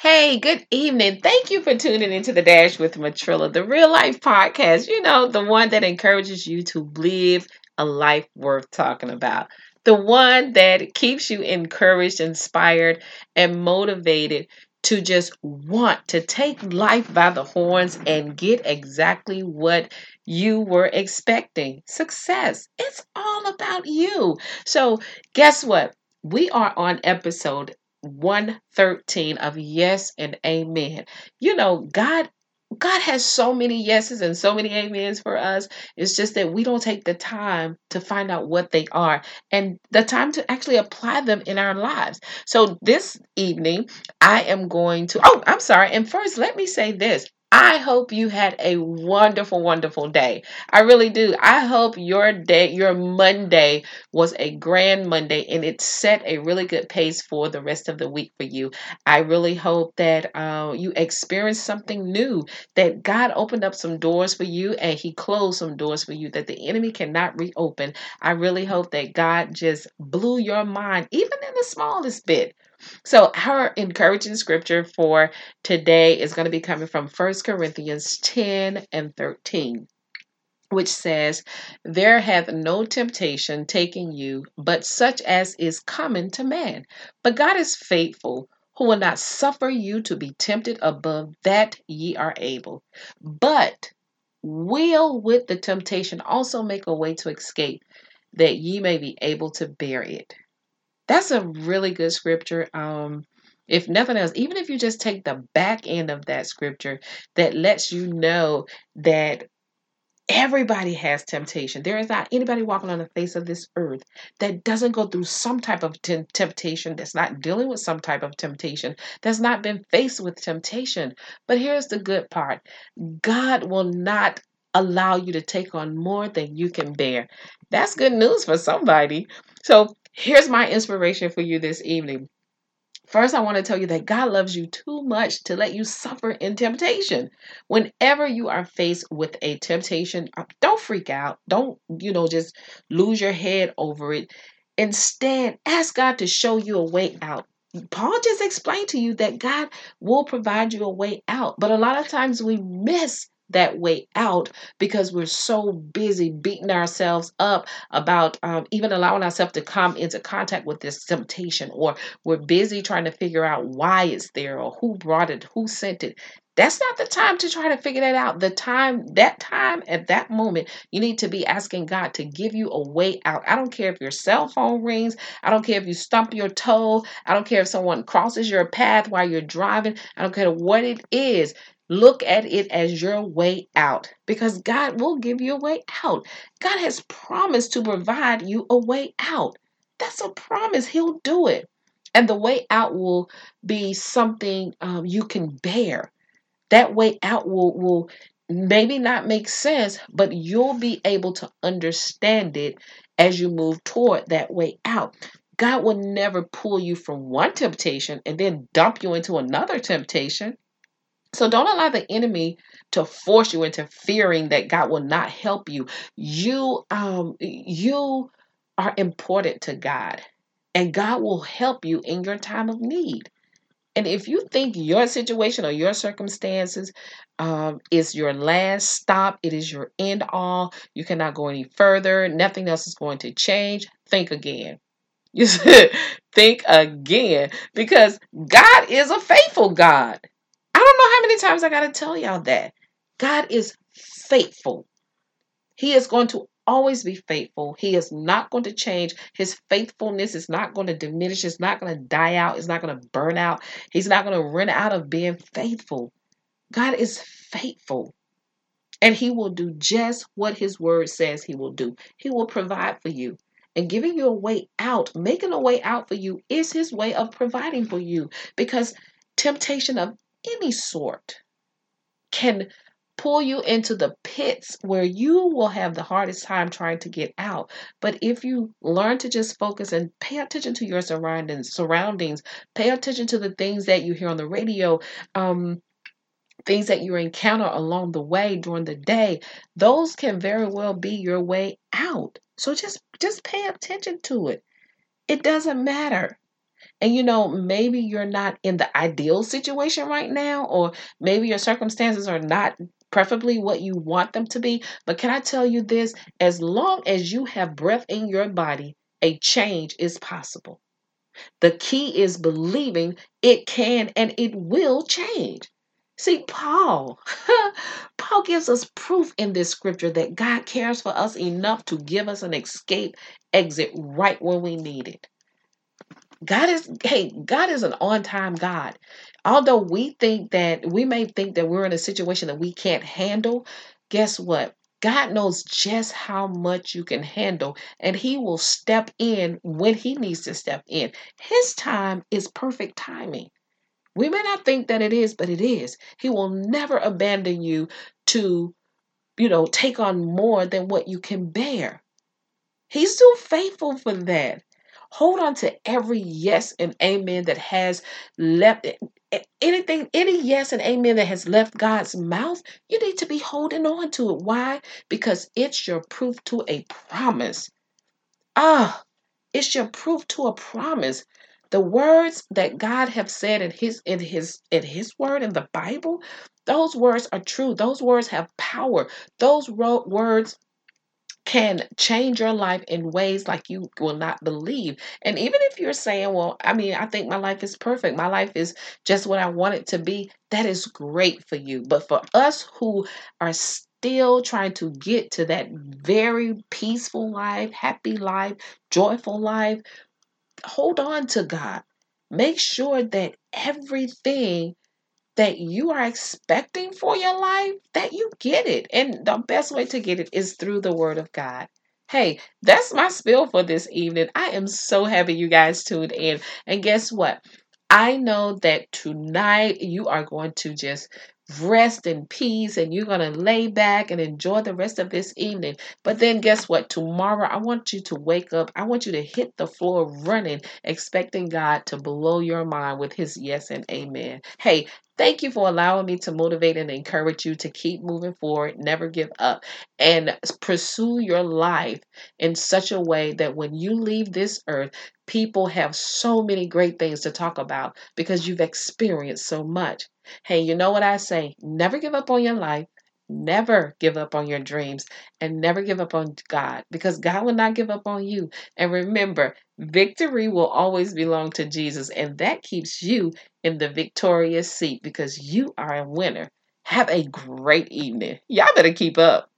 Hey, good evening. Thank you for tuning into the Dash with Matrilla, the real life podcast. You know, the one that encourages you to live a life worth talking about. The one that keeps you encouraged, inspired, and motivated to just want to take life by the horns and get exactly what you were expecting success. It's all about you. So, guess what? We are on episode 113 of yes and amen. You know, God God has so many yeses and so many amens for us. It's just that we don't take the time to find out what they are and the time to actually apply them in our lives. So this evening, I am going to, oh, I'm sorry. And first, let me say this I hope you had a wonderful, wonderful day. I really do. I hope your day, your Monday was a grand Monday and it set a really good pace for the rest of the week for you. I really hope that uh, you experienced something new, that God opened up some doors for you and He closed some doors for you that the enemy cannot reopen. I really hope that God just blew your mind, even in the smallest bit. So, our encouraging scripture for today is going to be coming from 1 Corinthians 10 and 13, which says, There hath no temptation taken you, but such as is common to man. But God is faithful, who will not suffer you to be tempted above that ye are able, but will with the temptation also make a way to escape, that ye may be able to bear it. That's a really good scripture. Um, if nothing else, even if you just take the back end of that scripture that lets you know that everybody has temptation. There is not anybody walking on the face of this earth that doesn't go through some type of t- temptation, that's not dealing with some type of temptation, that's not been faced with temptation. But here's the good part God will not allow you to take on more than you can bear. That's good news for somebody. So Here's my inspiration for you this evening. First, I want to tell you that God loves you too much to let you suffer in temptation. Whenever you are faced with a temptation, uh, don't freak out. Don't, you know, just lose your head over it. Instead, ask God to show you a way out. Paul just explained to you that God will provide you a way out. But a lot of times we miss that way out because we're so busy beating ourselves up about um, even allowing ourselves to come into contact with this temptation, or we're busy trying to figure out why it's there or who brought it, who sent it. That's not the time to try to figure that out. The time, that time, at that moment, you need to be asking God to give you a way out. I don't care if your cell phone rings. I don't care if you stump your toe. I don't care if someone crosses your path while you're driving. I don't care what it is. Look at it as your way out because God will give you a way out. God has promised to provide you a way out. That's a promise. He'll do it. And the way out will be something um, you can bear. That way out will, will maybe not make sense, but you'll be able to understand it as you move toward that way out. God will never pull you from one temptation and then dump you into another temptation. So don't allow the enemy to force you into fearing that God will not help you. You um you are important to God and God will help you in your time of need. And if you think your situation or your circumstances um, is your last stop, it is your end all, you cannot go any further, nothing else is going to change, think again. You think again because God is a faithful God. Don't know how many times I got to tell y'all that. God is faithful. He is going to always be faithful. He is not going to change. His faithfulness is not going to diminish. It's not going to die out. It's not going to burn out. He's not going to run out of being faithful. God is faithful. And he will do just what his word says he will do. He will provide for you. And giving you a way out, making a way out for you, is his way of providing for you. Because temptation of any sort can pull you into the pits where you will have the hardest time trying to get out. But if you learn to just focus and pay attention to your surroundings, surroundings, pay attention to the things that you hear on the radio, um, things that you encounter along the way during the day, those can very well be your way out. So just just pay attention to it. It doesn't matter. And you know, maybe you're not in the ideal situation right now, or maybe your circumstances are not preferably what you want them to be. But can I tell you this? As long as you have breath in your body, a change is possible. The key is believing it can and it will change. See, Paul, Paul gives us proof in this scripture that God cares for us enough to give us an escape exit right when we need it. God is, hey, God is an on time God. Although we think that we may think that we're in a situation that we can't handle, guess what? God knows just how much you can handle, and He will step in when He needs to step in. His time is perfect timing. We may not think that it is, but it is. He will never abandon you to, you know, take on more than what you can bear. He's too faithful for that. Hold on to every yes and amen that has left anything, any yes and amen that has left God's mouth. You need to be holding on to it. Why? Because it's your proof to a promise. Ah, it's your proof to a promise. The words that God have said in his in his in his word in the Bible, those words are true. Those words have power. Those words can change your life in ways like you will not believe. And even if you're saying, well, I mean, I think my life is perfect. My life is just what I want it to be. That is great for you. But for us who are still trying to get to that very peaceful life, happy life, joyful life, hold on to God. Make sure that everything that you are expecting for your life, that you get it. And the best way to get it is through the Word of God. Hey, that's my spill for this evening. I am so happy you guys tuned in. And guess what? I know that tonight you are going to just rest in peace and you're going to lay back and enjoy the rest of this evening. But then guess what? Tomorrow I want you to wake up. I want you to hit the floor running, expecting God to blow your mind with his yes and amen. Hey, Thank you for allowing me to motivate and encourage you to keep moving forward, never give up, and pursue your life in such a way that when you leave this earth, people have so many great things to talk about because you've experienced so much. Hey, you know what I say? Never give up on your life. Never give up on your dreams and never give up on God because God will not give up on you. And remember, victory will always belong to Jesus, and that keeps you in the victorious seat because you are a winner. Have a great evening. Y'all better keep up.